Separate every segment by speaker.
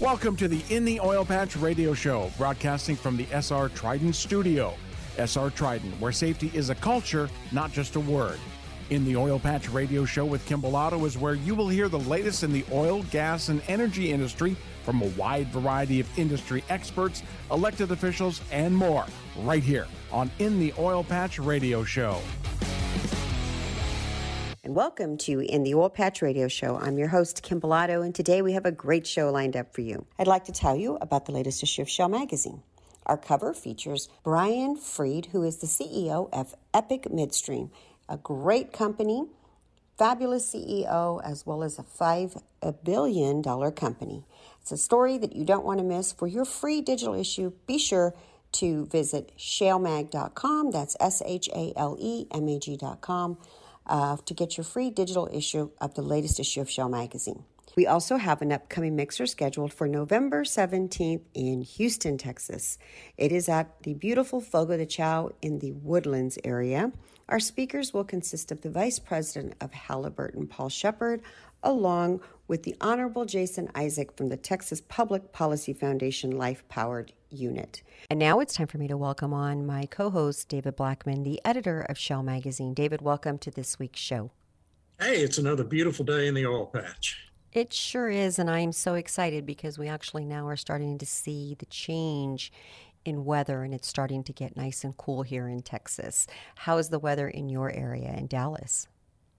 Speaker 1: Welcome to the In the Oil Patch radio show, broadcasting from the SR Trident studio. SR Trident, where safety is a culture, not just a word. In the Oil Patch radio show with Kim Bellotto is where you will hear the latest in the oil, gas, and energy industry from a wide variety of industry experts, elected officials, and more, right here on In the Oil Patch radio show
Speaker 2: and welcome to In the Oil Patch Radio Show. I'm your host, Kim Bellotto, and today we have a great show lined up for you. I'd like to tell you about the latest issue of Shale Magazine. Our cover features Brian Freed, who is the CEO of Epic Midstream, a great company, fabulous CEO, as well as a $5 billion company. It's a story that you don't want to miss. For your free digital issue, be sure to visit shalemag.com. That's S H A L E M A G.com uh, to get your free digital issue of the latest issue of Shale Magazine. We also have an upcoming mixer scheduled for November 17th in Houston, Texas. It is at the beautiful Fogo de Chao in the Woodlands area. Our speakers will consist of the Vice President of Halliburton, Paul Shepard, along with the Honorable Jason Isaac from the Texas Public Policy Foundation Life Powered Unit. And now it's time for me to welcome on my co host, David Blackman, the editor of Shale Magazine. David, welcome to this week's show.
Speaker 3: Hey, it's another beautiful day in the oil patch.
Speaker 2: It sure is, and I am so excited because we actually now are starting to see the change in weather and it's starting to get nice and cool here in Texas. How is the weather in your area in Dallas?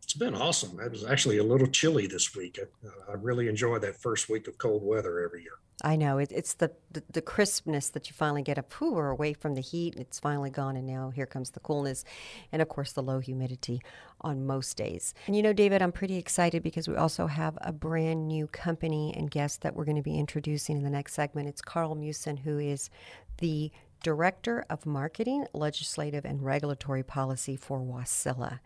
Speaker 3: It's been awesome. It was actually a little chilly this week. I, I really enjoy that first week of cold weather every year.
Speaker 2: I know it, it's the, the, the crispness that you finally get up. Whew, we're away from the heat. It's finally gone, and now here comes the coolness, and of course the low humidity on most days. And you know, David, I'm pretty excited because we also have a brand new company and guest that we're going to be introducing in the next segment. It's Carl Meeusen, who is the Director of Marketing, Legislative, and Regulatory Policy for Wärtsilä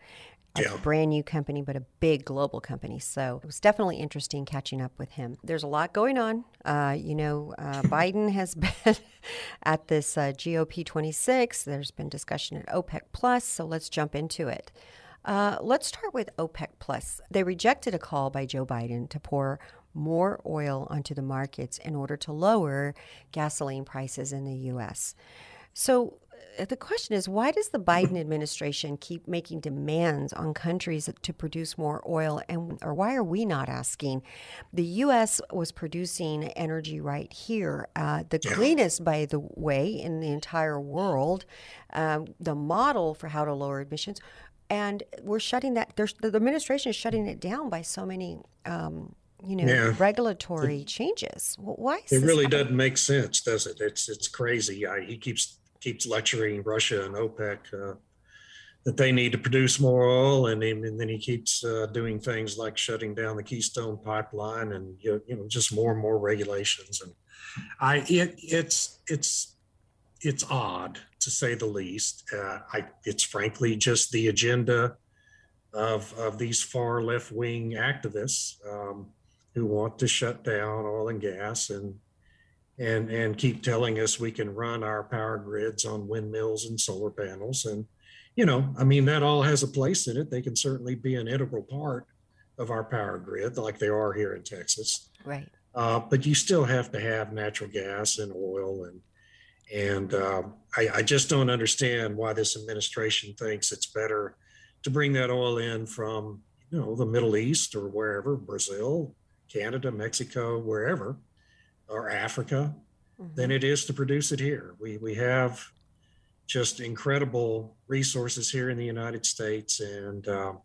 Speaker 2: a brand new company, but a big global company. So it was definitely interesting catching up with him. There's a lot going on. Uh, you know, uh, Biden has been at this uh, COP 26. There's been discussion at OPEC Plus. So let's jump into it. Uh, let's start with OPEC Plus. They rejected a call by Joe Biden to pour more oil onto the markets in order to lower gasoline prices in the U.S. So the question is why does the Biden administration keep making demands on countries to produce more oil? And or why are we not asking? The US was producing energy right here uh, the cleanest by the way in the entire world um, the model for how to lower emissions. And we're shutting that the administration is shutting it down by so many um, you know yeah. regulatory it, changes. Why
Speaker 3: it really doesn't make sense does it? It's it's crazy. I, he keeps keeps lecturing Russia and OPEC uh, that they need to produce more oil, and, and then he keeps uh, doing things like shutting down the Keystone Pipeline and you know just more and more regulations. And I it it's it's it's odd to say the least. Uh, I it's frankly just the agenda of of these far left wing activists um, who want to shut down oil and gas and and and keep telling us we can run our power grids on windmills and solar panels. And you know i mean that all has a place in it. They can certainly be an integral part of our power grid like they are here in texas.
Speaker 2: Right.
Speaker 3: Uh, but you still have to have natural gas and oil and and uh, I, I just don't understand why this administration thinks it's better to bring that oil in from you know the middle east or wherever brazil canada mexico wherever or Africa mm-hmm. than it is to produce it here. We we have just incredible resources here in the United States and um,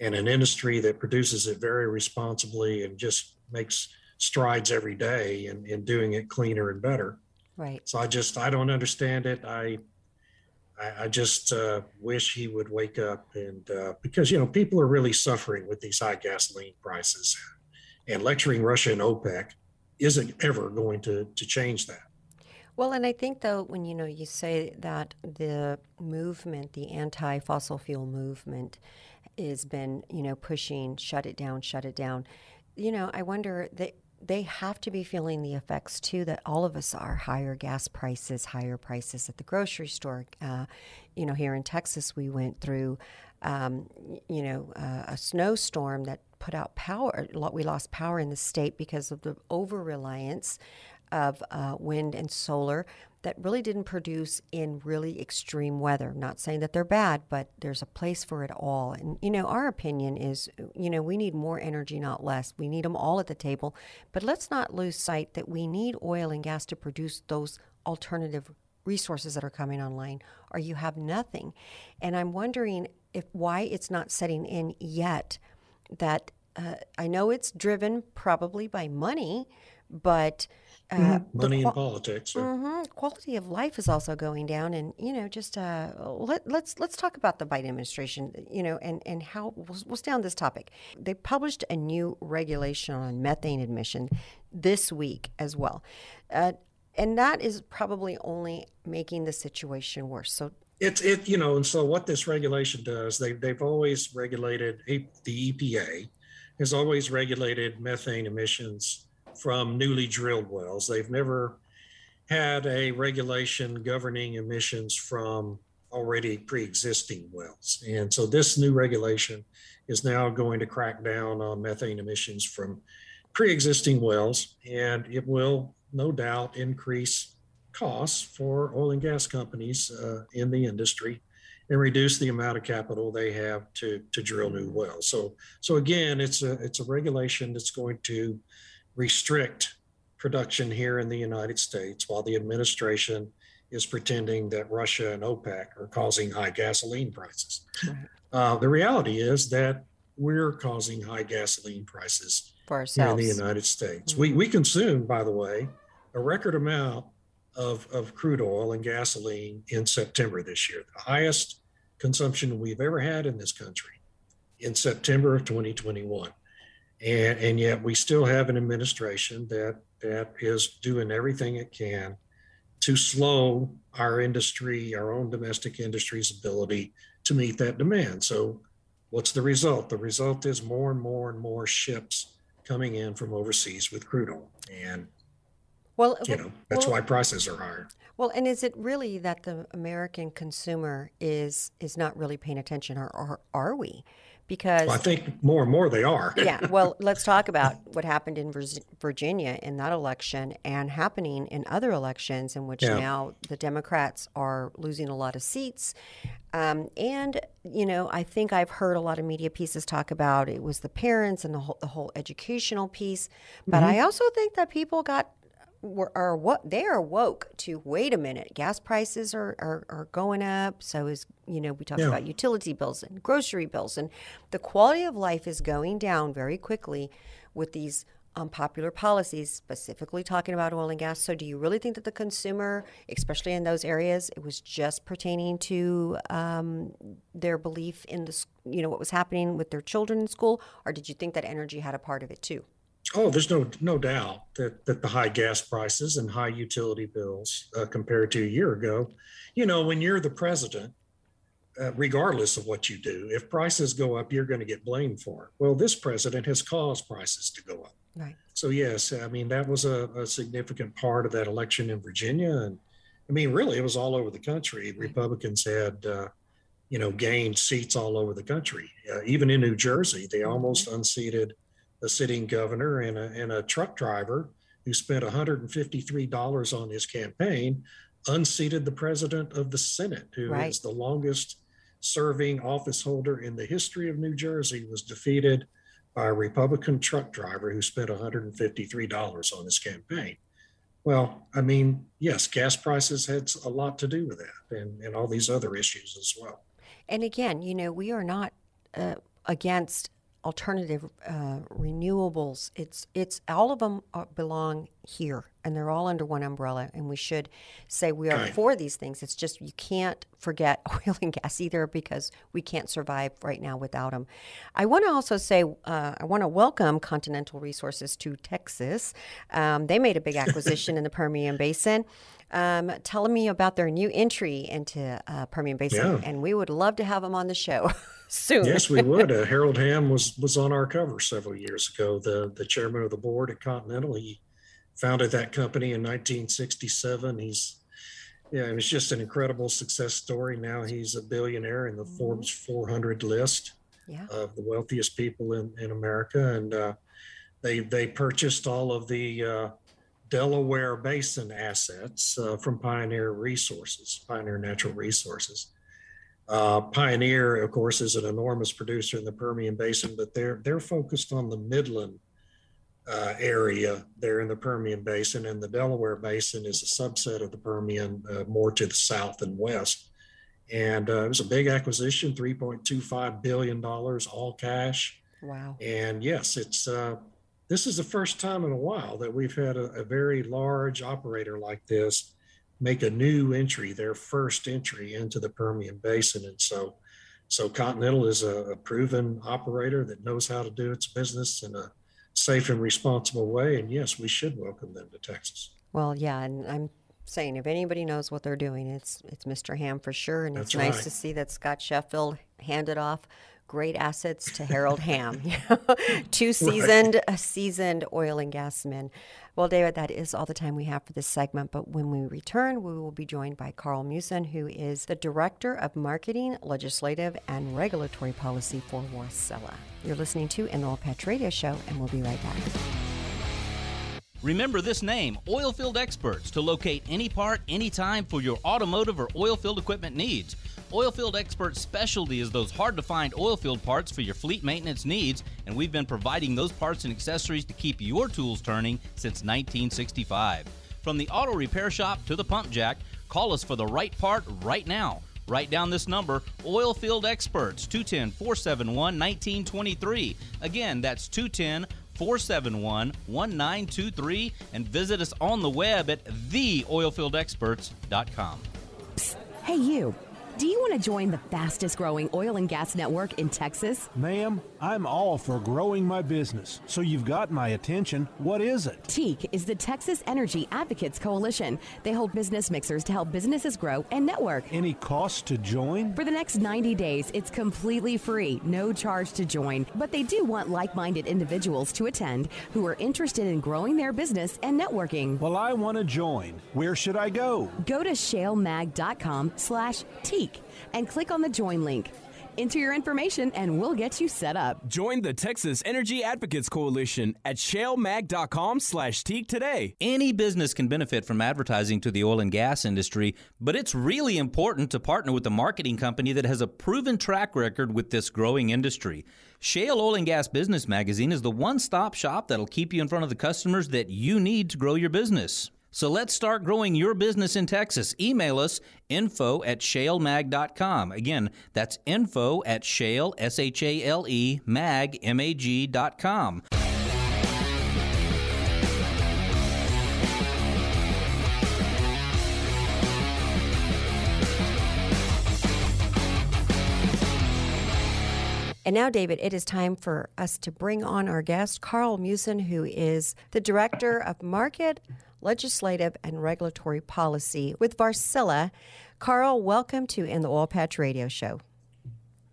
Speaker 3: and an industry that produces it very responsibly and just makes strides every day in, in doing it cleaner and better.
Speaker 2: Right.
Speaker 3: So I just I don't understand it. I I, I just uh, wish he would wake up and uh, because you know people are really suffering with these high gasoline prices and lecturing Russia and OPEC isn't ever going to to change that.
Speaker 2: Well, and I think though when you know you say that the movement, the anti-fossil fuel movement, has been you know pushing shut it down, shut it down. You know, I wonder that they have to be feeling the effects too that all of us are higher gas prices, higher prices at the grocery store. Uh, you know, here in Texas, we went through um, you know, uh, a snowstorm that put out power. We lost power in the state because of the over reliance of uh, wind and solar that really didn't produce in really extreme weather. not saying that they're bad, but there's a place for it all. And, you know, our opinion is, you know, we need more energy, not less. We need them all at the table. But let's not lose sight that we need oil and gas to produce those alternative resources that are coming online, or you have nothing. And I'm wondering if why it's not setting in yet that uh, I know it's driven probably by money, but
Speaker 3: uh, mm-hmm. money in politics.
Speaker 2: Mm-hmm, quality of life is also going down, and you know, just uh, let, let's let's talk about the Biden administration, you know, and and how we'll, we'll stay on this topic. They published a new regulation on methane emission this week as well. Uh, and that is probably only making the situation worse. So
Speaker 3: it's it you know, and so what this regulation does, they they've always regulated the EPA has always regulated methane emissions from newly drilled wells. They've never had a regulation governing emissions from already pre-existing wells. And so this new regulation is now going to crack down on methane emissions from pre-existing wells and it will no doubt increase costs for oil and gas companies uh, in the industry and reduce the amount of capital they have to to drill new wells. So so again, it's a it's a regulation that's going to restrict production here in the United States while the administration is pretending that Russia and OPEC are causing high gasoline prices. Uh, the reality is that we're causing high gasoline prices
Speaker 2: for ourselves
Speaker 3: in the United States. Mm-hmm. We, we consume, by the way, a record amount of, of crude oil and gasoline in September this year, the highest consumption we've ever had in this country in September of 2021. And, and yet we still have an administration that, that is doing everything it can to slow our industry, our own domestic industry's ability to meet that demand. So, what's the result? The result is more and more and more ships coming in from overseas with crude oil. And well, you know, that's well, why prices are higher.
Speaker 2: Well, and is it really that the American consumer is is not really paying attention, or, or are we? Because
Speaker 3: well, I think more and more they are.
Speaker 2: yeah. Well, let's talk about what happened in Virginia in that election, and happening in other elections in which yeah. now the Democrats are losing a lot of seats. Um, and you know, I think I've heard a lot of media pieces talk about it was the parents and the whole, the whole educational piece, but mm-hmm. I also think that people got are what they are woke to wait a minute gas prices are, are, are going up. So is you know we talked yeah. about utility bills and grocery bills. And the quality of life is going down very quickly with these unpopular policies specifically talking about oil and gas. So do you really think that the consumer especially in those areas it was just pertaining to um, their belief in the you know what was happening with their children in school? Or did you think that energy had a part of it too
Speaker 3: Oh, there's no no doubt that that the high gas prices and high utility bills uh, compared to a year ago, you know, when you're the president, uh, regardless of what you do, if prices go up, you're going to get blamed for it. Well, this president has caused prices to go up.
Speaker 2: Right.
Speaker 3: So yes, I mean that was a, a significant part of that election in Virginia, and I mean really it was all over the country. Republicans had. Uh, you know, gained seats all over the country. Uh, even in New Jersey, they mm-hmm. almost unseated a sitting governor and a, and a truck driver who spent $153 on his campaign unseated the president of the Senate, who right. is the longest serving office holder in the history of New Jersey, was defeated by a Republican truck driver who spent $153 on his campaign. Well, I mean, yes, gas prices had a lot to do with that and, and all these other issues as well.
Speaker 2: And again, you know, we are not uh, against alternative uh, renewables. It's it's all of them belong here, and they're all under one umbrella. And we should say we are right. for these things. It's just you can't forget oil and gas either because we can't survive right now without them. I want to also say uh, I want to welcome Continental Resources to Texas. Um, they made a big acquisition in the Permian Basin. Um, telling me about their new entry into uh, Permian Basin, yeah. and we would love to have them on the show. soon.
Speaker 3: Yes, we would. Uh, Harold Hamm was was on our cover several years ago. The the chairman of the board at Continental. He founded that company in 1967. He's yeah, it was just an incredible success story. Now he's a billionaire in the mm-hmm. Forbes 400 list yeah. of the wealthiest people in, in America. And uh, they, they purchased all of the uh, Delaware Basin assets uh, from Pioneer Resources, Pioneer Natural Resources. Uh, Pioneer, of course, is an enormous producer in the Permian Basin, but they're they're focused on the Midland uh, area there in the Permian Basin, and the Delaware Basin is a subset of the Permian, uh, more to the south and west. And uh, it was a big acquisition, $3.25 billion, all cash.
Speaker 2: Wow.
Speaker 3: And yes, it's uh, this is the first time in a while that we've had a, a very large operator like this make a new entry, their first entry into the Permian Basin. And so, so Continental is a, a proven operator that knows how to do its business in a safe and responsible way. And yes, we should welcome them to Texas.
Speaker 2: Well, yeah, and I'm saying if anybody knows what they're doing, it's it's Mr. Hamm for sure. And That's it's nice right. to see that Scott Sheffield handed off great assets to Harold Hamm. Two seasoned right. seasoned oil and gas men. Well, David, that is all the time we have for this segment. But when we return, we will be joined by Carl Meeusen, who is the Director of Marketing, Legislative, and Regulatory Policy for Wärtsilä. You're listening to In the Oil Patch Radio Show, and we'll be right back.
Speaker 4: Remember this name, Oilfield Experts, to locate any part, anytime for your automotive or oilfield equipment needs. Oilfield Experts' specialty is those hard to find oilfield parts for your fleet maintenance needs, and we've been providing those parts and accessories to keep your tools turning since 1965. From the auto repair shop to the pump jack, call us for the right part right now. Write down this number Oilfield Experts 210 471 1923. Again, that's 210 471 1923 and visit us on the web at theoilfieldexperts.com.
Speaker 5: Psst. Hey, you. Do you want to join the fastest growing oil and gas network in Texas?
Speaker 6: Ma'am, I'm all for growing my business. So you've got my attention. What is it?
Speaker 5: TEAC is the Texas Energy Advocates Coalition. They hold business mixers to help businesses grow and network.
Speaker 6: Any cost to join?
Speaker 5: For the next 90 days, it's completely free, no charge to join. But they do want like minded individuals to attend who are interested in growing their business and networking.
Speaker 6: Well, I want to join. Where should I go?
Speaker 5: Go to shalemag.com slash TEAC and click on the join link. Enter your information and we'll get you set up.
Speaker 7: Join the Texas Energy Advocates Coalition at shalemag.com slash TEAC today.
Speaker 4: Any business can benefit from advertising to the oil and gas industry, but it's really important to partner with a marketing company that has a proven track record with this growing industry. Shale Oil and Gas Business Magazine is the one stop shop that'll keep you in front of the customers that you need to grow your business. So let's start growing your business in Texas. Email us info at shalemag.com. Again, that's info at shale, S H A L E, mag, M A G.com.
Speaker 2: And now, David, it is time for us to bring on our guest, Carl Meeusen, who is the Director of Market legislative, and regulatory policy with Wärtsilä. Carl, welcome to In the Oil Patch Radio Show.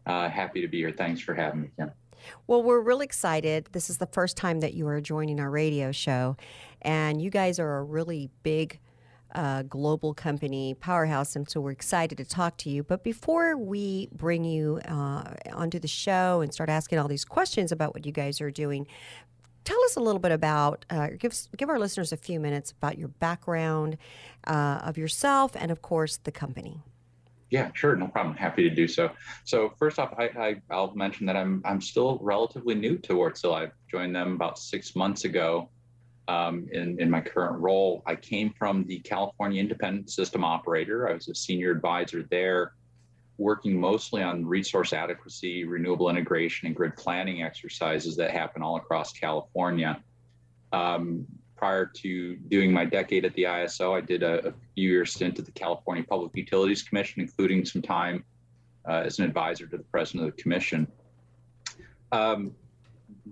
Speaker 8: Uh, happy to be here. Thanks for having me, Kim.
Speaker 2: Well, we're really excited. This is the first time that you are joining our radio show, and you guys are a really big uh, global company powerhouse, and so we're excited to talk to you. But before we bring you uh, onto the show and start asking all these questions about what you guys are doing, tell us a little bit about uh, give give our listeners a few minutes about your background uh, of yourself and of course the company.
Speaker 8: Yeah sure. No problem. Happy to do so. So first off I, I will mention that i'm i'm still relatively new to Wärtsilä. i joined them about six months ago um, in, in my current role. I came from the california independent system operator. I was a senior advisor there working mostly on resource adequacy, renewable integration, and grid planning exercises that happen all across California. Um, prior to doing my decade at the ISO, I did a, a, few year stint at the California Public Utilities Commission, including some time uh, as an advisor to the president of the commission. Um,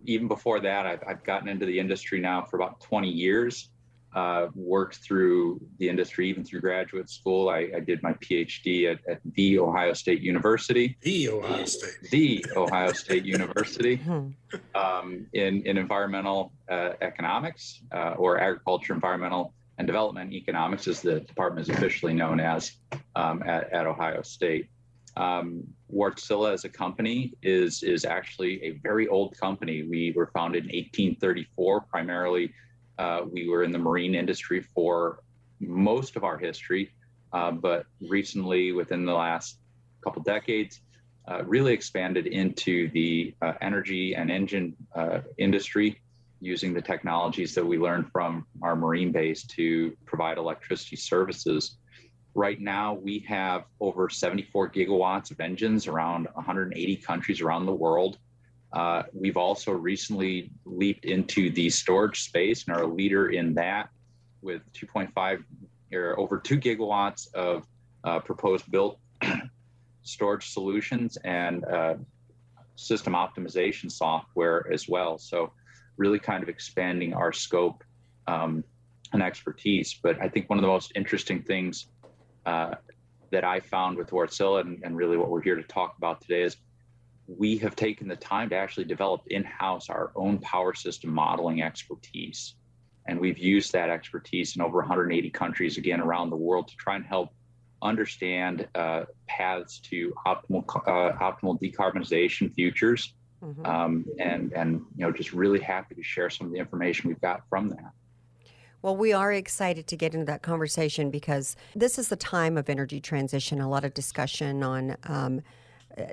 Speaker 8: even before that, I've, I've, gotten into the industry now for about 20 years uh, worked through the industry, even through graduate school. I, I did my PhD at, at, the Ohio State University.
Speaker 3: The Ohio State.
Speaker 8: The Ohio State University hmm. um, in, in environmental uh, economics uh, or agriculture environmental and Development Economics, as the department is officially known as um, at, at, Ohio State. Um, Wärtsilä as a company is, is actually a very old company. We were founded in 1834. Primarily, uh, we were in the marine industry for most of our history, uh, but recently, within the last couple decades, uh, really expanded into the uh, energy and engine uh, industry using the technologies that we learned from our marine base to provide electricity services. Right now, we have over 74 gigawatts of engines around 180 countries around the world. Uh, we've also recently leaped into the storage space and are a leader in that with 2.5 or over 2 gigawatts of uh, proposed built storage solutions and uh, system optimization software as well. So really kind of expanding our scope um, and expertise. But I think one of the most interesting things uh, that I found with Wärtsilä and, and really what we're here to talk about today is we have taken the time to actually develop in-house our own power system modeling expertise. And we've used that expertise in over 180 countries, again, around the world to try and help understand uh, paths to optimal, uh, optimal decarbonization futures Mm-hmm. Um, and and you know just really happy to share some of the information we've got from that.
Speaker 2: Well, we are excited to get into that conversation because this is the time of energy transition. A lot of discussion on um,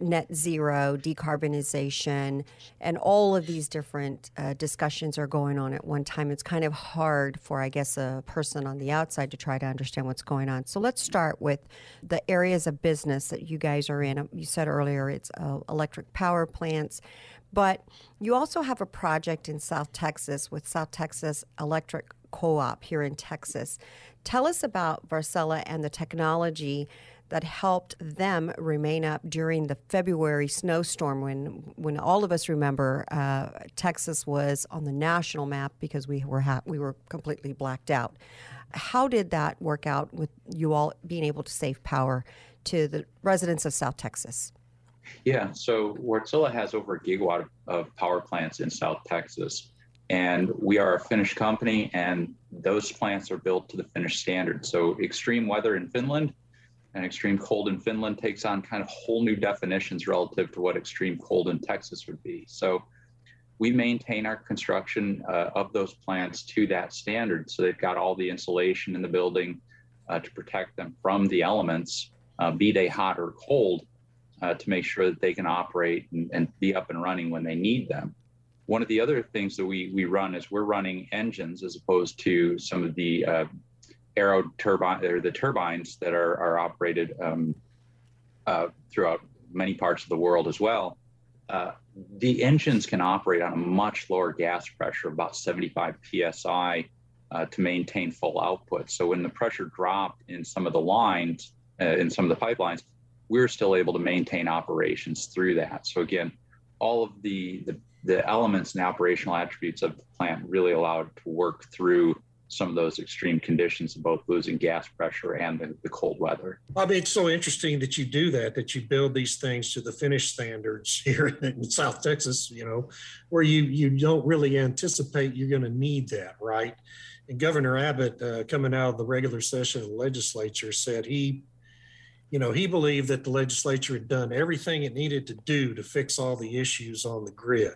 Speaker 2: net zero, decarbonization, and all of these different uh, discussions are going on at one time. It's kind of hard for, I guess, a person on the outside to try to understand what's going on. So let's start with the areas of business that you guys are in. You said earlier it's uh, electric power plants. But you also have a project in South Texas with South Texas Electric Co op here in Texas. Tell us about Wärtsilä and the technology that helped them remain up during the February snowstorm when when all of us remember uh, Texas was on the national map because we were ha- we were completely blacked out. How did that work out with you all being able to save power to the residents of South Texas?
Speaker 8: Yeah, so Wärtsilä has over a gigawatt of power plants in South Texas. And we are a Finnish company, and those plants are built to the Finnish standard. So, extreme weather in Finland and extreme cold in Finland takes on kind of whole new definitions relative to what extreme cold in Texas would be. So we maintain our construction uh, of those plants to that standard. So they've got all the insulation in the building uh, to protect them from the elements, uh, be they hot or cold, uh, to make sure that they can operate and, and, be up and running when they need them. One of the other things that we, we run is we're running engines as opposed to some of the uh, aero turbine or the turbines that are, are operated um, uh, throughout many parts of the world as well. Uh, the engines can operate on a much lower gas pressure, about 75 psi, uh, to maintain full output. So when the pressure dropped in some of the lines, uh, in some of the pipelines, we are still able to maintain operations through that. So again, all of the, the the elements and operational attributes of the plant really allowed to work through some of those extreme conditions of both losing gas pressure and the, the, cold weather.
Speaker 3: I mean, it's so interesting that you do that, that you build these things to the Finnish standards here in South Texas, you know, where you, you don't really anticipate you're going to need that, right? And Governor Abbott, uh, coming out of the regular session of the legislature, said he, you know, he believed that the legislature had done everything it needed to do to fix all the issues on the grid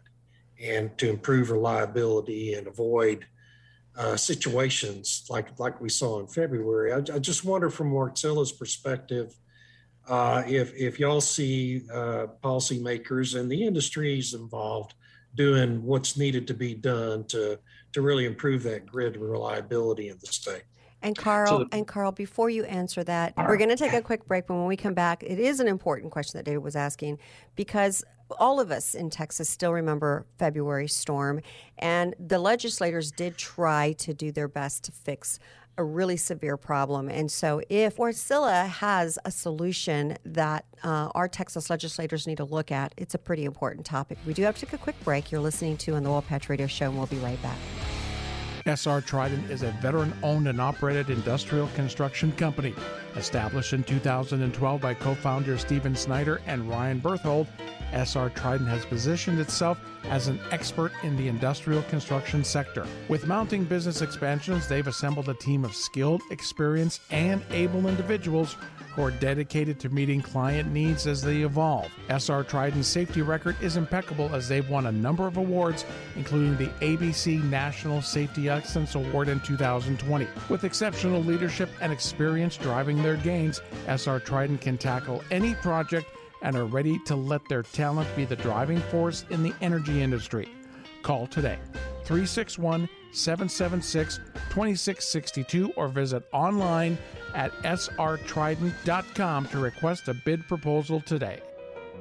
Speaker 3: and to improve reliability and avoid – uh, situations like like we saw in February. I, I just wonder from Wärtsilä's perspective uh, if if y'all see uh, policymakers and the industries involved doing what's needed to be done to to really improve that grid reliability in the state.
Speaker 2: And Carl, so, and Carl, before you answer that, we're going to take a quick break. But when we come back, it is an important question that David was asking because all of us in Texas still remember February storm, and the legislators did try to do their best to fix a really severe problem. And so, if Wärtsilä has a solution that uh, our Texas legislators need to look at, it's a pretty important topic. We do have to take a quick break. You're listening to on the Oil Patch Radio Show, and we'll be right back.
Speaker 1: SR Trident is a veteran owned and operated industrial construction company. Established in 2012 by co founders Stephen Snyder and Ryan Berthold, SR Trident has positioned itself as an expert in the industrial construction sector. With mounting business expansions, they've assembled a team of skilled, experienced, and able individuals who are dedicated to meeting client needs as they evolve. SR Trident's safety record is impeccable as they've won a number of awards, including the ABC National Safety Excellence Award in 2020. With exceptional leadership and experience driving their gains, SR Trident can tackle any project and are ready to let their talent be the driving force in the energy industry. Call today 361 776 2662 or visit online at srtrident.com to request a bid proposal today.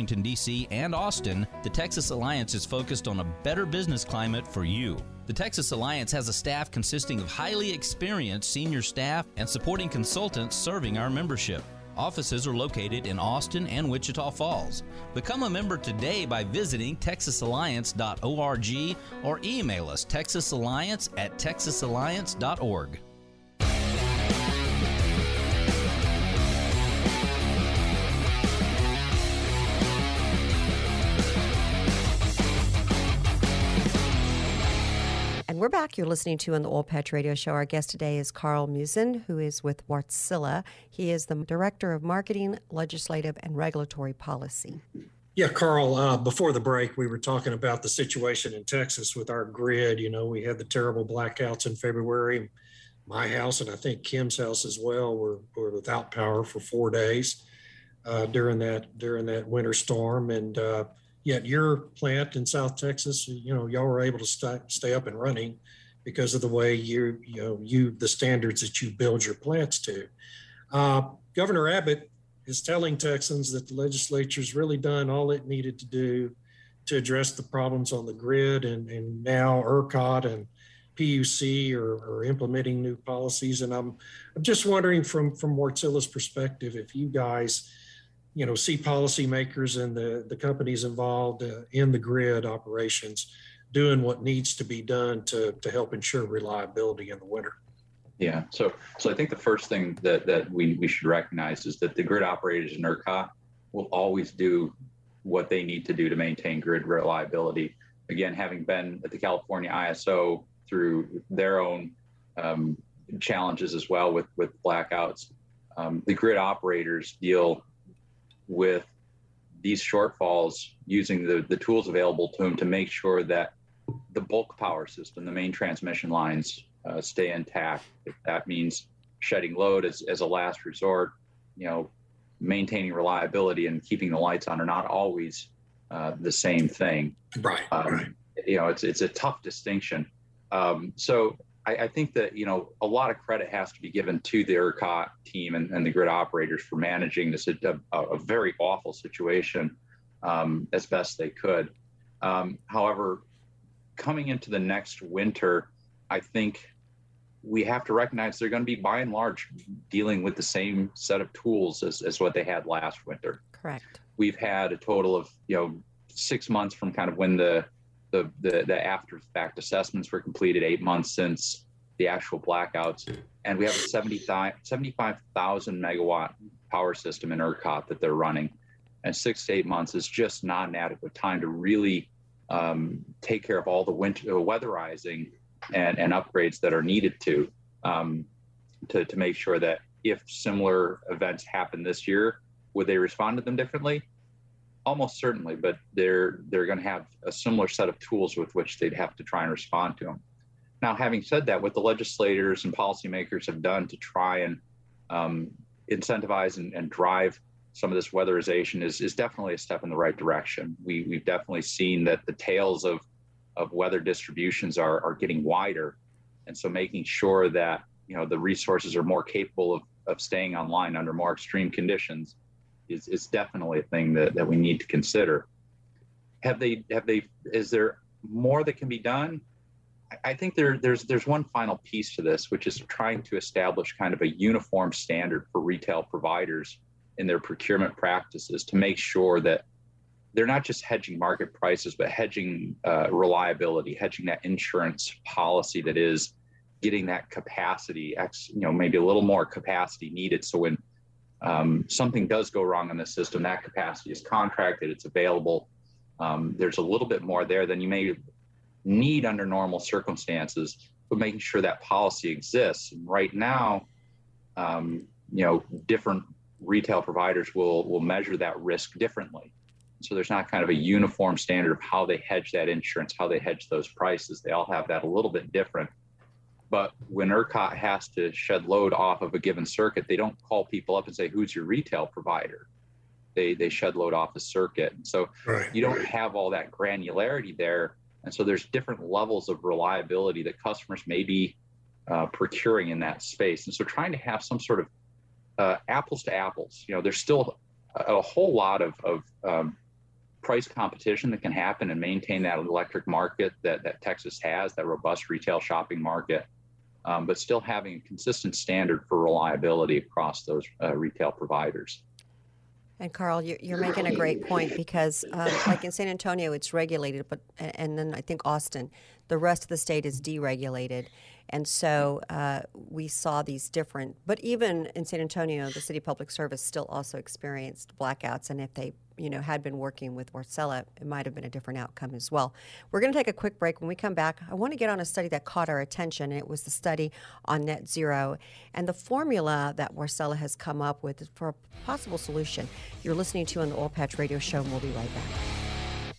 Speaker 4: Washington, D.C., and Austin, the Texas Alliance is focused on a better business climate for you. The Texas Alliance has a staff consisting of highly experienced senior staff and supporting consultants serving our membership. Offices are located in Austin and Wichita Falls. Become a member today by visiting texasalliance.org or email us texasalliance at texasalliance.org.
Speaker 2: back. You're listening to on the Oil Patch Radio Show. Our guest today is Carl Meeusen, who is with Wärtsilä. He is the Director of Marketing, Legislative, and Regulatory Policy.
Speaker 3: Yeah, Carl, uh, before the break, we were talking about the situation in Texas with our grid. You know, we had the terrible blackouts in February. My house, and I think Kim's house as well, were, were without power for four days uh, during that during that winter storm. And uh, Yet your plant in South Texas, you know, y'all were able to stay, stay up and running because of the way you, you know, you the standards that you build your plants to. Uh, Governor Abbott is telling Texans that the legislature's really done all it needed to do to address the problems on the grid, and, and now ERCOT and PUC are, are implementing new policies. And I'm, I'm just wondering from from Wärtsilä's perspective, if you guys you know, see policymakers and the, the companies involved uh, in the grid operations doing what needs to be done to, to help ensure reliability in the winter.
Speaker 8: Yeah. So, so I think the first thing that, that we, we should recognize is that the grid operators in ERCOT will always do what they need to do to maintain grid reliability. Again, having been at the California ISO through their own um, challenges as well with, with blackouts, um, the grid operators deal with these shortfalls using the, the tools available to them to make sure that the bulk power system, the main transmission lines, uh, stay intact. If that means shedding load as, as a last resort, you know, maintaining reliability and keeping the lights on are not always uh, the same thing.
Speaker 3: Right. Um, right.
Speaker 8: You know, it's it's a tough distinction. Um, so I, I, think that you know a lot of credit has to be given to the ERCOT team and, and the grid operators for managing this a, a, very awful situation um, as best they could. Um, however, coming into the next winter, I think we have to recognize they're going to be by and large dealing with the same set of tools as, as what they had last winter.
Speaker 2: Correct.
Speaker 8: We've had a total of you know six months from kind of when the the, the, the after fact assessments were completed eight months since the actual blackouts. And we have a 75,000 megawatt power system in ERCOT that they're running. And six to eight months is just not an adequate time to really um, take care of all the winter uh, weatherizing and, and upgrades that are needed to, um, to, to make sure that if similar events happen this year, would they respond to them differently? Almost certainly, but they're they're going to have a similar set of tools with which they'd have to try and respond to them. Now, having said that, what the legislators and policymakers have done to try and um, incentivize and, and, drive some of this weatherization is, is definitely a step in the right direction. We, we've definitely seen that the tails of, of weather distributions are, are getting wider. And so making sure that you know the resources are more capable of, of staying online under more extreme conditions is, is definitely a thing that, that we need to consider. have they have they is there more that can be done? I think there there's there's one final piece to this, which is trying to establish kind of a uniform standard for retail providers in their procurement practices to make sure that they're not just hedging market prices, but hedging uh, reliability, hedging that insurance policy that is getting that capacity, you know, maybe a little more capacity needed. So when um, something does go wrong in the system, that capacity is contracted, it's available. Um, there's a little bit more there than you may need under normal circumstances, but making sure that policy exists. And right now, um, you know, different retail providers will will measure that risk differently. So there's not kind of a uniform standard of how they hedge that insurance, how they hedge those prices. They all have that a little bit different. But when ERCOT has to shed load off of a given circuit, they don't call people up and say, "Who's your retail provider?" They they shed load off the circuit. So right. you don't have all that granularity there, and so there's different levels of reliability that customers may be uh, procuring in that space. And so trying to have some sort of uh, apples to apples, you know, there's still a, a whole lot of, of um, price competition that can happen and maintain that electric market that, that Texas has, that robust retail shopping market, um, but still having a consistent standard for reliability across those uh, retail providers.
Speaker 2: And Carl, you're making a great point because, um, like in San Antonio, it's regulated, but and then I think Austin, the rest of the state is deregulated, and so uh, we saw these different. But even in San Antonio, the city public service still also experienced blackouts, and if they you know, had been working with Wärtsilä, it might have been a different outcome as well. We're going to take a quick break. When we come back, I want to get on a study that caught our attention, and it was the study on net zero and the formula that Wärtsilä has come up with for a possible solution. You're listening to on the Oil Patch Radio Show, and we'll be right back.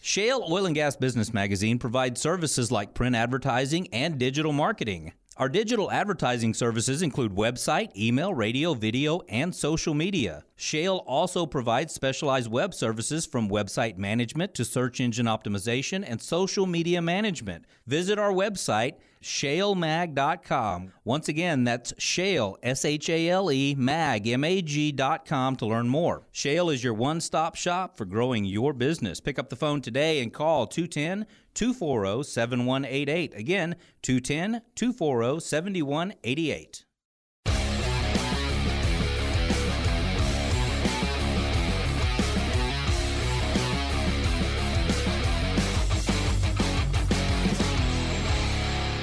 Speaker 4: Shale Oil and Gas Business Magazine provides services like print advertising and digital marketing. Our digital advertising services include website, email, radio, video, and social media. Shale also provides specialized web services from website management to search engine optimization and social media management. Visit our website, shalemag.com. Once again, that's shale, S H A L E, mag, M A G.com to learn more. Shale is your one stop shop for growing your business. Pick up the phone today and call 210 240 7188. Again, 210 240 7188.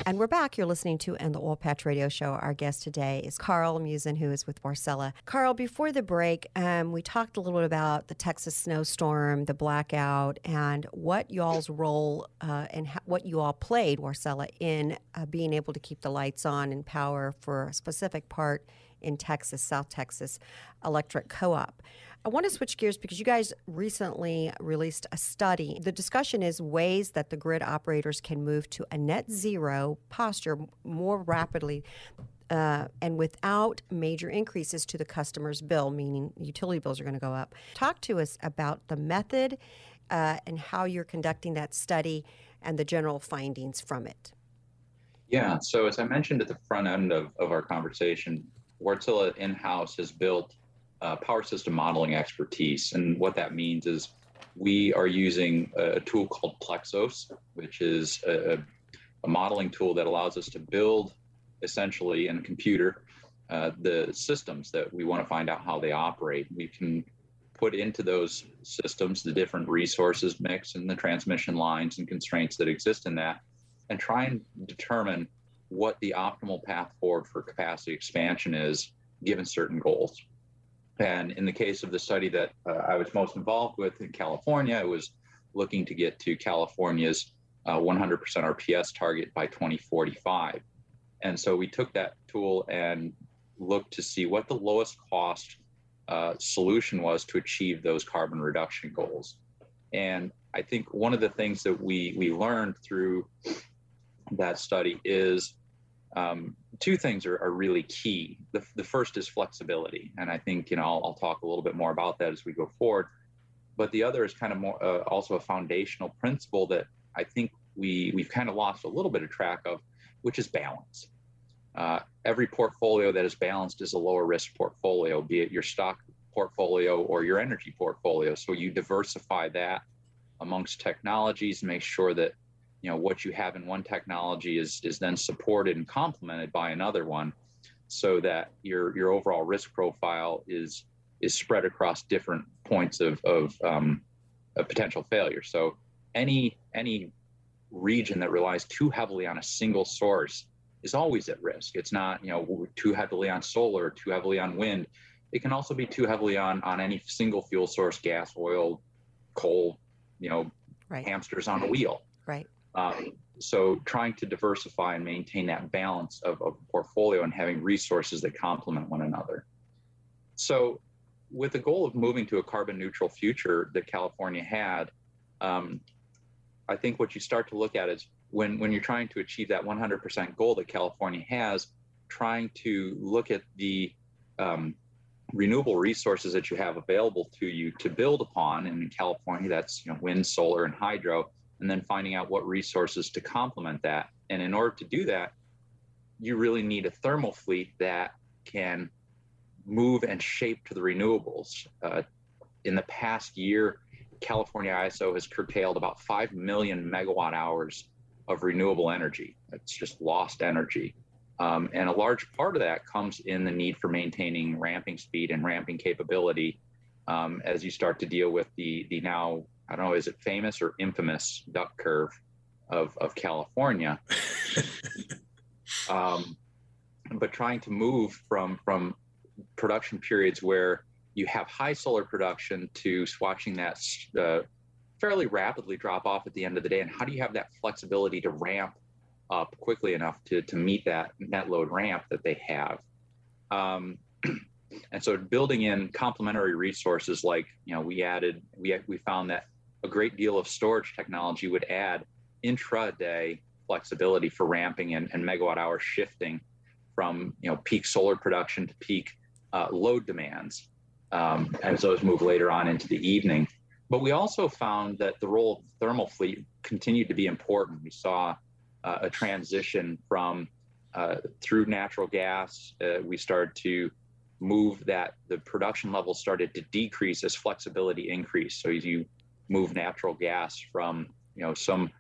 Speaker 2: And we're back. You're listening to and the Oil Patch Radio Show. Our guest today is Carl Meeusen, who is with Wärtsilä. Carl, before the break, um, we talked a little bit about the Texas snowstorm, the blackout, and what y'all's role uh, and ha- what you all played, Wärtsilä, in uh, being able to keep the lights on and power for a specific part in Texas, South Texas Electric Co op. I want to switch gears because you guys recently released a study. The discussion is ways that the grid operators can move to a net zero posture more rapidly uh, and without major increases to the customer's bill, meaning utility bills are going to go up. Talk to us about the method uh, and how you're conducting that study and the general findings from it.
Speaker 8: Yeah, so as I mentioned at the front end of, of our conversation, Wärtsilä in house has built uh, power system modeling expertise. And what that means is we are using a tool called Plexos, which is a, a modeling tool that allows us to build essentially in a computer uh, the systems that we want to find out how they operate. We can put into those systems the different resources mix and the transmission lines and constraints that exist in that and try and determine what the optimal path forward for capacity expansion is given certain goals. And in the case of the study that uh, I was most involved with in California, it was looking to get to California's uh, 100% RPS target by 2045. And so we took that tool and looked to see what the lowest cost uh, solution was to achieve those carbon reduction goals. And I think one of the things that we we learned through that study is um, two things are, are really key. The, the, first is flexibility, and I think you know I'll, I'll, talk a little bit more about that as we go forward. But the other is kind of more uh, also a foundational principle that I think we we've kind of lost a little bit of track of, which is balance. Uh, every portfolio that is balanced is a lower risk portfolio, be it your stock portfolio or your energy portfolio. So you diversify that amongst technologies, make sure that you know what you have in one technology is is then supported and complemented by another one, so that your your overall risk profile is is spread across different points of of, um, of potential failure. So any any region that relies too heavily on a single source is always at risk. It's not you know too heavily on solar, too heavily on wind. It can also be too heavily on on any single fuel source, gas, oil, coal, you know, right. hamsters on a wheel.
Speaker 2: Right.
Speaker 8: Um, so trying to diversify and maintain that balance of, of portfolio and having resources that complement one another. So with the goal of moving to a carbon neutral future that California had, um, I think what you start to look at is when, when you're trying to achieve that 100% goal that California has, trying to look at the um, renewable resources that you have available to you to build upon. And in California, that's you know, wind, solar, and hydro, and then finding out what resources to complement that. And in order to do that, you really need a thermal fleet that can move and shape to the renewables. Uh, in the past year, California ISO has curtailed about 5 million megawatt hours of renewable energy. It's just lost energy. Um, and a large part of that comes in the need for maintaining ramping speed and ramping capability um, as you start to deal with the, the now, I don't know, is it famous or infamous duck curve of, of California? um, but trying to move from, from production periods where you have high solar production to watching that uh, fairly rapidly drop off at the end of the day. And how do you have that flexibility to ramp up quickly enough to, to meet that net load ramp that they have. Um, and so building in complementary resources like, you know, we added, we, we found that a great deal of storage technology would add intraday flexibility for ramping and, and megawatt hour shifting from, you know, peak solar production to peak uh, load demands um, as those move later on into the evening. But we also found that the role of the thermal fleet continued to be important. We saw uh, a transition from uh, through natural gas. Uh, we started to move that the production levels started to decrease as flexibility increased. So as you move natural gas from you know some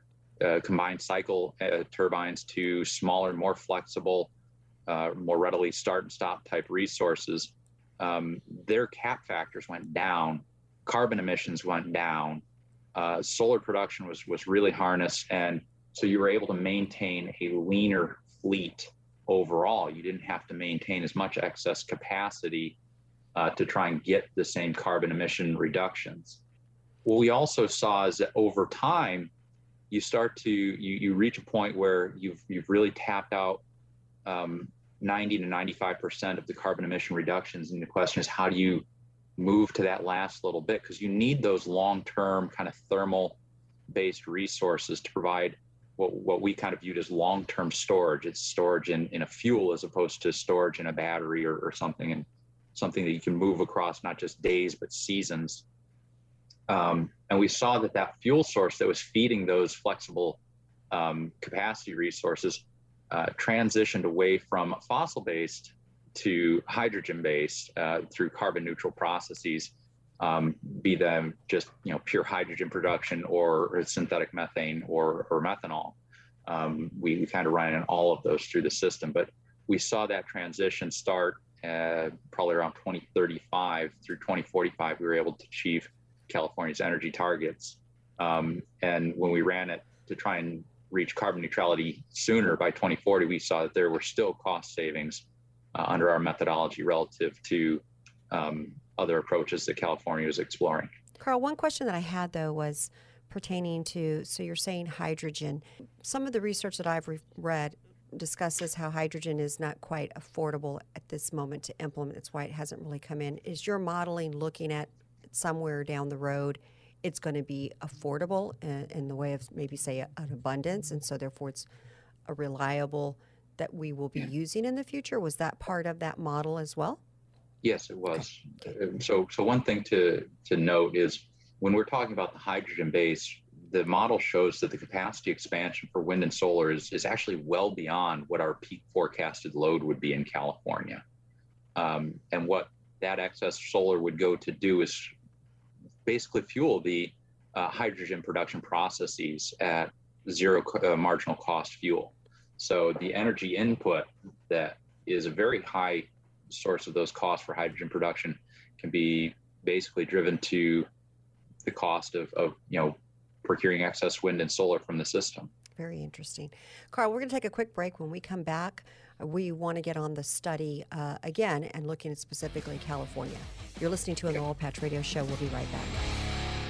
Speaker 8: uh, combined cycle uh, turbines to smaller, more flexible, uh, more readily start and stop type resources, um, their cap factors went down, carbon emissions went down, solar production was was really harnessed and so you were able to maintain a leaner fleet overall. You didn't have to maintain as much excess capacity uh, to try and get the same carbon emission reductions. What we also saw is that over time, you start to you, you reach a point where you've you've really tapped out um, 90 to 95 percent of the carbon emission reductions, and the question is how do you move to that last little bit because you need those long-term kind of thermal based resources to provide what, what we kind of viewed as long-term storage. It's storage in, in a fuel as opposed to storage in a battery or, or something and something that you can move across not just days but seasons. Um, and we saw that that fuel source that was feeding those flexible um, capacity resources uh, transitioned away from fossil-based to hydrogen-based uh, through carbon neutral processes um, be them just you know pure hydrogen production or, or synthetic methane or, or methanol. Um, we, we kind of ran in all of those through the system, but we saw that transition start uh, probably around 2035 through 2045. We were able to achieve California's energy targets, um, and when we ran it to try and reach carbon neutrality sooner by 2040, we saw that there were still cost savings uh, under our methodology relative to um, other approaches that California is exploring.
Speaker 2: Carl, one question that I had though was pertaining to so you're saying hydrogen. Some of the research that I've re- read discusses how hydrogen is not quite affordable at this moment to implement. That's why it hasn't really come in. Is your modeling looking at somewhere down the road? It's going to be affordable in, in the way of maybe say an abundance, and so therefore it's a reliable that we will be yeah. using in the future. Was that part of that model as well?
Speaker 8: Yes, it was. Um, so, so one thing to to note is when we're talking about the hydrogen base, the model shows that the capacity expansion for wind and solar is is actually well beyond what our peak forecasted load would be in California. Um, and what that excess solar would go to do is basically fuel the uh, hydrogen production processes at zero uh, marginal cost fuel. So the energy input that is a very high source of those costs for hydrogen production can be basically driven to the cost of, of you know procuring excess wind and solar from the system.
Speaker 2: Very interesting. Carl, we're going to take a quick break. When we come back, we want to get on the study uh, again and looking at specifically California. You're listening to an Oil Patch Radio Show. We'll be right back.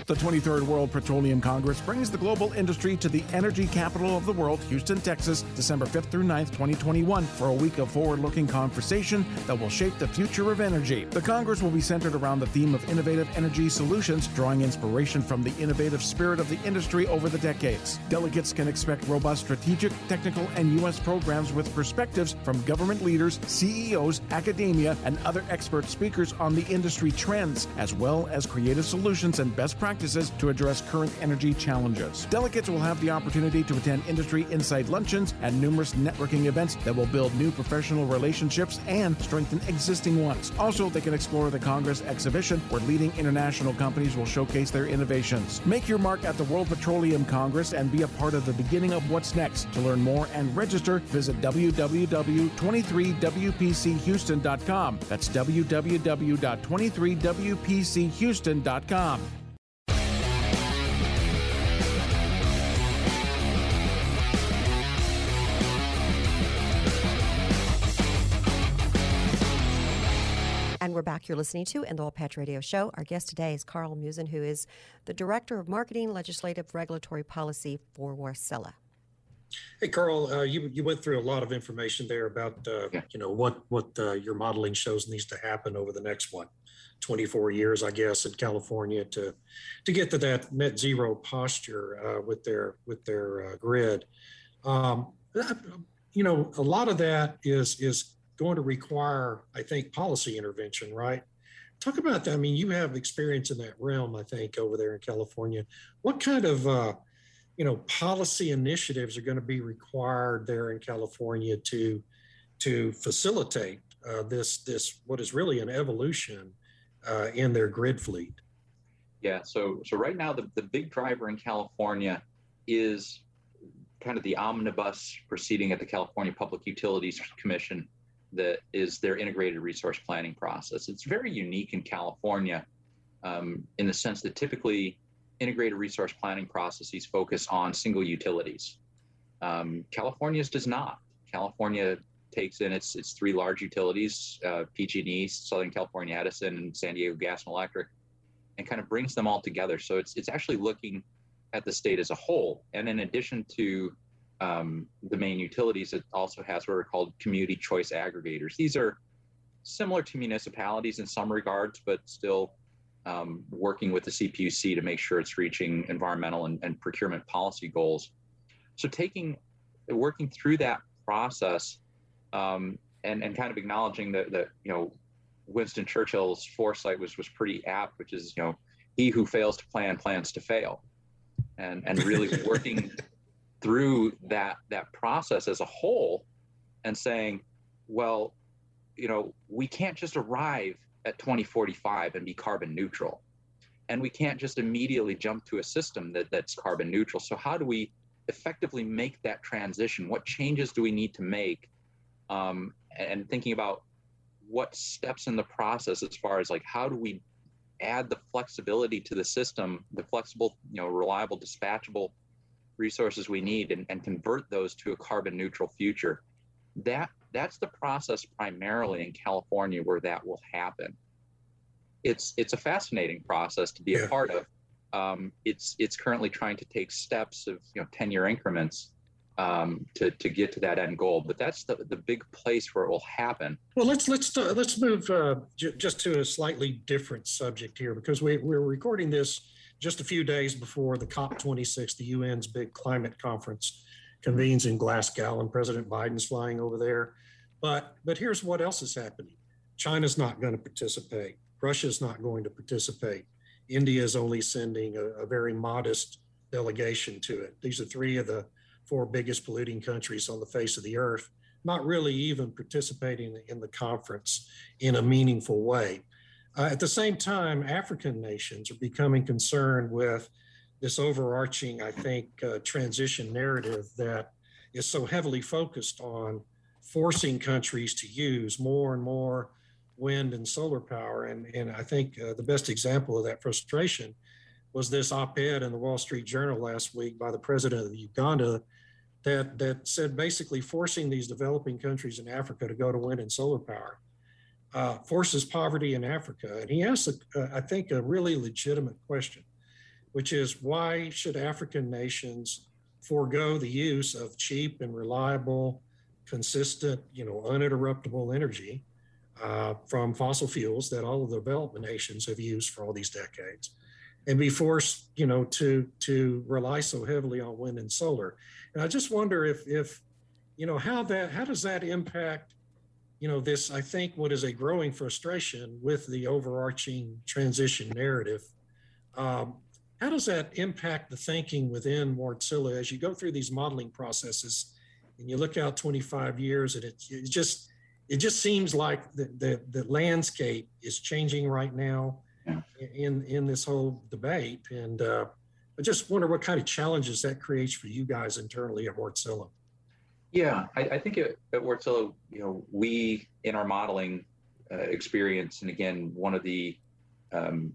Speaker 1: The 23rd World Petroleum Congress brings the global industry to the energy capital of the world, Houston, Texas, December 5th through 9th, 2021, for a week of forward looking conversation that will shape the future of energy. The Congress will be centered around the theme of innovative energy solutions, drawing inspiration from the innovative spirit of the industry over the decades. Delegates can expect robust strategic, technical, and U.S. programs with perspectives from government leaders, CEOs, academia, and other expert speakers on the industry trends, as well as creative solutions and best practices practices to address current energy challenges. Delegates will have the opportunity to attend industry insight luncheons and numerous networking events that will build new professional relationships and strengthen existing ones. Also, they can explore the Congress exhibition where leading international companies will showcase their innovations. Make your mark at the World Petroleum Congress and be a part of the beginning of what's next. To learn more and register, visit www.23wpchouston.com. That's www.23wpchouston.com.
Speaker 2: we're back. You're listening to In the Oil Patch Radio Show. Our guest today is Carl Meeusen, who is the Director of Marketing, Legislative Regulatory Policy for Wärtsilä.
Speaker 3: Hey, Carl, uh, you you went through a lot of information there about uh, yeah. you know what what uh, your modeling shows needs to happen over the next what 24 years, I guess, in California to to get to that net zero posture uh, with their with their uh, grid. Um, you know, a lot of that is is going to require, I think, policy intervention, right? Talk about that. I mean, you have experience in that realm, I think, over there in California. What kind of, uh, you know, policy initiatives are going to be required there in California to to facilitate uh, this this what is really an evolution uh, in their grid fleet?
Speaker 8: Yeah. So so right now, the the big driver in California is kind of the omnibus proceeding at the California Public Utilities Commission that is their integrated resource planning process. It's very unique in California um, in the sense that typically integrated resource planning processes focus on single utilities. Um, California's does not. California takes in its its three large utilities, uh, PG&E, Southern California Edison, and San Diego Gas and Electric, and kind of brings them all together. So it's it's actually looking at the state as a whole. And in addition to um, the main utilities, it also has what are called community choice aggregators. These are similar to municipalities in some regards, but still um, working with the CPUC to make sure it's reaching environmental and, and procurement policy goals. So taking, working through that process um, and, and kind of acknowledging that, that, you know, Winston Churchill's foresight was, was pretty apt, which is, you know, he who fails to plan plans to fail. And, and really working through that that process as a whole and saying well you know we can't just arrive at 2045 and be carbon neutral. And we can't just immediately jump to a system that, that's carbon neutral. So how do we effectively make that transition? What changes do we need to make? Um, and thinking about what steps in the process as far as like how do we add the flexibility to the system the flexible you know reliable dispatchable resources we need and, and convert those to a carbon neutral future. That that's the process primarily in California where that will happen. It's it's a fascinating process to be yeah. a part of. Um, it's it's currently trying to take steps of you know 10 year increments um, to to get to that end goal. But that's the the big place where it will happen.
Speaker 3: Well, let's let's uh, let's move uh, j- just to a slightly different subject here because we we're recording this just a few days before the COP26, the UN's big climate conference, convenes in Glasgow, and President Biden's flying over there. But but here's what else is happening: China's not going to participate. Russia's not going to participate. India is only sending a, a very modest delegation to it. These are three of the four biggest polluting countries on the face of the earth, not really even participating in the conference in a meaningful way. Uh, at the same time, African nations are becoming concerned with this overarching, I think, uh, transition narrative that is so heavily focused on forcing countries to use more and more wind and solar power. And, and I think uh, the best example of that frustration was this op-ed in the Wall Street Journal last week by the president of Uganda that, that said basically forcing these developing countries in Africa to go to wind and solar power uh, forces poverty in Africa. And he asked, I think, a really legitimate question, which is why should African nations forego the use of cheap and reliable, consistent, you know, uninterruptible energy uh, from fossil fuels that all of the development nations have used for all these decades, and be forced, you know, to to rely so heavily on wind and solar. And I just wonder if if you know how that how does that impact you know this i think what is a growing frustration with the overarching transition narrative um, how does that impact the thinking within Wärtsilä as you go through these modeling processes and you look out 25 years and it, it just it just seems like the, the, the landscape is changing right now yeah. in in this whole debate and uh, i just wonder what kind of challenges that creates for you guys internally at Wärtsilä
Speaker 8: yeah, I, I think at, at Wärtsilä, you know, we in our modeling uh, experience, and again, one of the um,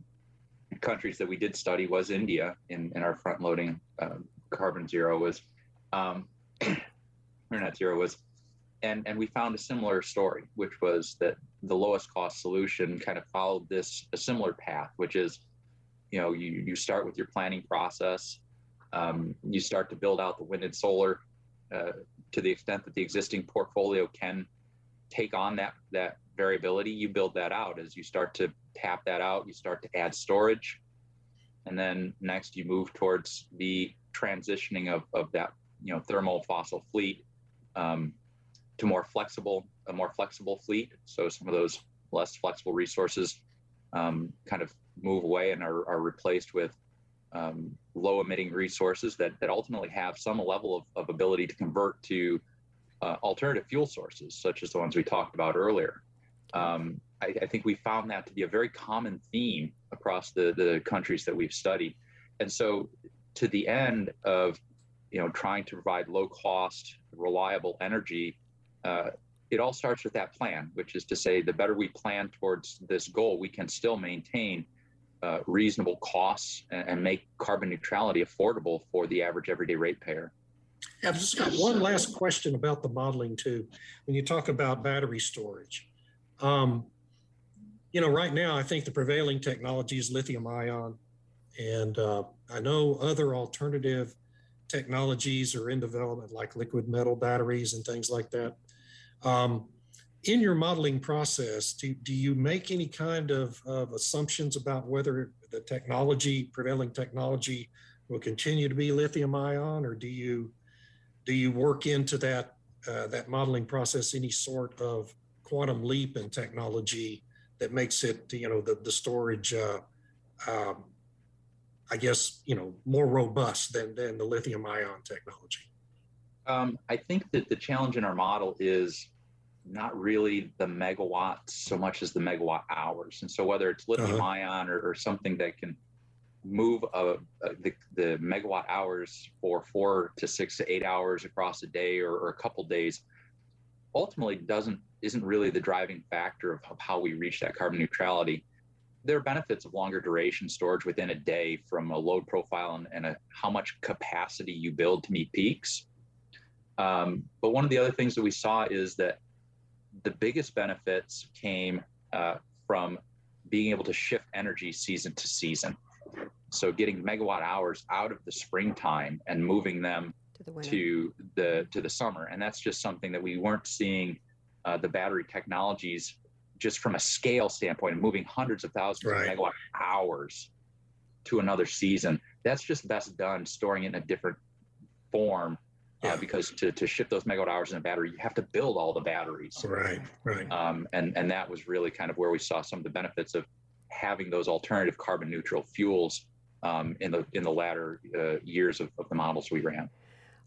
Speaker 8: countries that we did study was India in, in our front loading um, carbon zero was, um, or not zero was, and, and we found a similar story, which was that the lowest cost solution kind of followed this a similar path, which is, you know, you, you start with your planning process, um, you start to build out the wind and solar uh, to the extent that the existing portfolio can take on that that variability, you build that out. As you start to tap that out, you start to add storage, and then next you move towards the transitioning of, of that you know thermal fossil fleet um, to more flexible a more flexible fleet. So some of those less flexible resources um, kind of move away and are, are replaced with um, low emitting resources that, that ultimately have some level of, of ability to convert to uh, alternative fuel sources, such as the ones we talked about earlier. Um, I, I, think we found that to be a very common theme across the, the countries that we've studied. And so, to the end of you know trying to provide low cost, reliable energy, uh, it all starts with that plan, which is to say, the better we plan towards this goal, we can still maintain uh, reasonable costs and, and, make carbon neutrality affordable for the average everyday ratepayer.
Speaker 3: Yeah, I've just got one last question about the modeling too. When you talk about battery storage, um, you know, right now I think the prevailing technology is lithium ion, and uh, I know other alternative technologies are in development, like liquid metal batteries and things like that. Um, in your modeling process, do, do you make any kind of, of assumptions about whether the technology, prevailing technology, will continue to be lithium ion, or do you do you work into that uh, that modeling process any sort of quantum leap in technology that makes it you know the the storage uh, um, I guess you know more robust than than the lithium ion technology?
Speaker 8: Um, I think that the challenge in our model is not really the megawatts so much as the megawatt hours. And so whether it's lithium uh-huh. ion or, or, something that can move uh, the, the megawatt hours for four to six to eight hours across a day or, or a couple days, ultimately doesn't isn't really the driving factor of, of how we reach that carbon neutrality. There are benefits of longer duration storage within a day from a load profile and, and a, how much capacity you build to meet peaks. Um, but one of the other things that we saw is that the biggest benefits came uh, from being able to shift energy season to season. So getting megawatt hours out of the springtime and moving them to the, to the to the summer, and that's just something that we weren't seeing uh, the battery technologies just from a scale standpoint, moving hundreds of thousands right. of megawatt hours to another season. That's just best done storing it in a different form yeah. Uh, because to, to ship those megawatt hours in a battery, you have to build all the batteries.
Speaker 3: Right, right.
Speaker 8: Um, and, and that was really kind of where we saw some of the benefits of having those alternative carbon neutral fuels um, in the in the latter uh, years of, of the models we ran.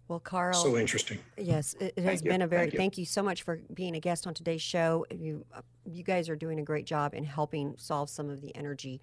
Speaker 2: Well, Carl.
Speaker 3: So interesting.
Speaker 2: Yes, it, it has been a very. Thank, thank you. so much for being a guest on today's show. You, you guys are doing a great job in helping solve some of the energy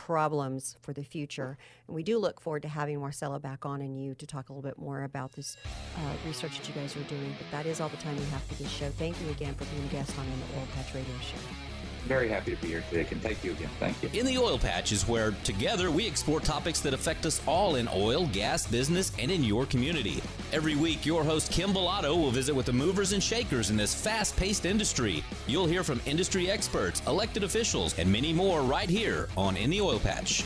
Speaker 2: problems for the future. And we do look forward to having Marcella back on and you to talk a little bit more about this uh, research that you guys are doing. But that is all the time we have for this show. Thank you again for being a guest on the Oil Patch Radio Show.
Speaker 8: Very happy to be here today, and thank you again. Thank you.
Speaker 4: In the Oil Patch is where together we explore topics that affect us all in oil, gas, business, and in your community. Every week, your host Kim Bellotto will visit with the movers and shakers in this fast paced industry. You'll hear from industry experts, elected officials, and many more right here on In the Oil Patch.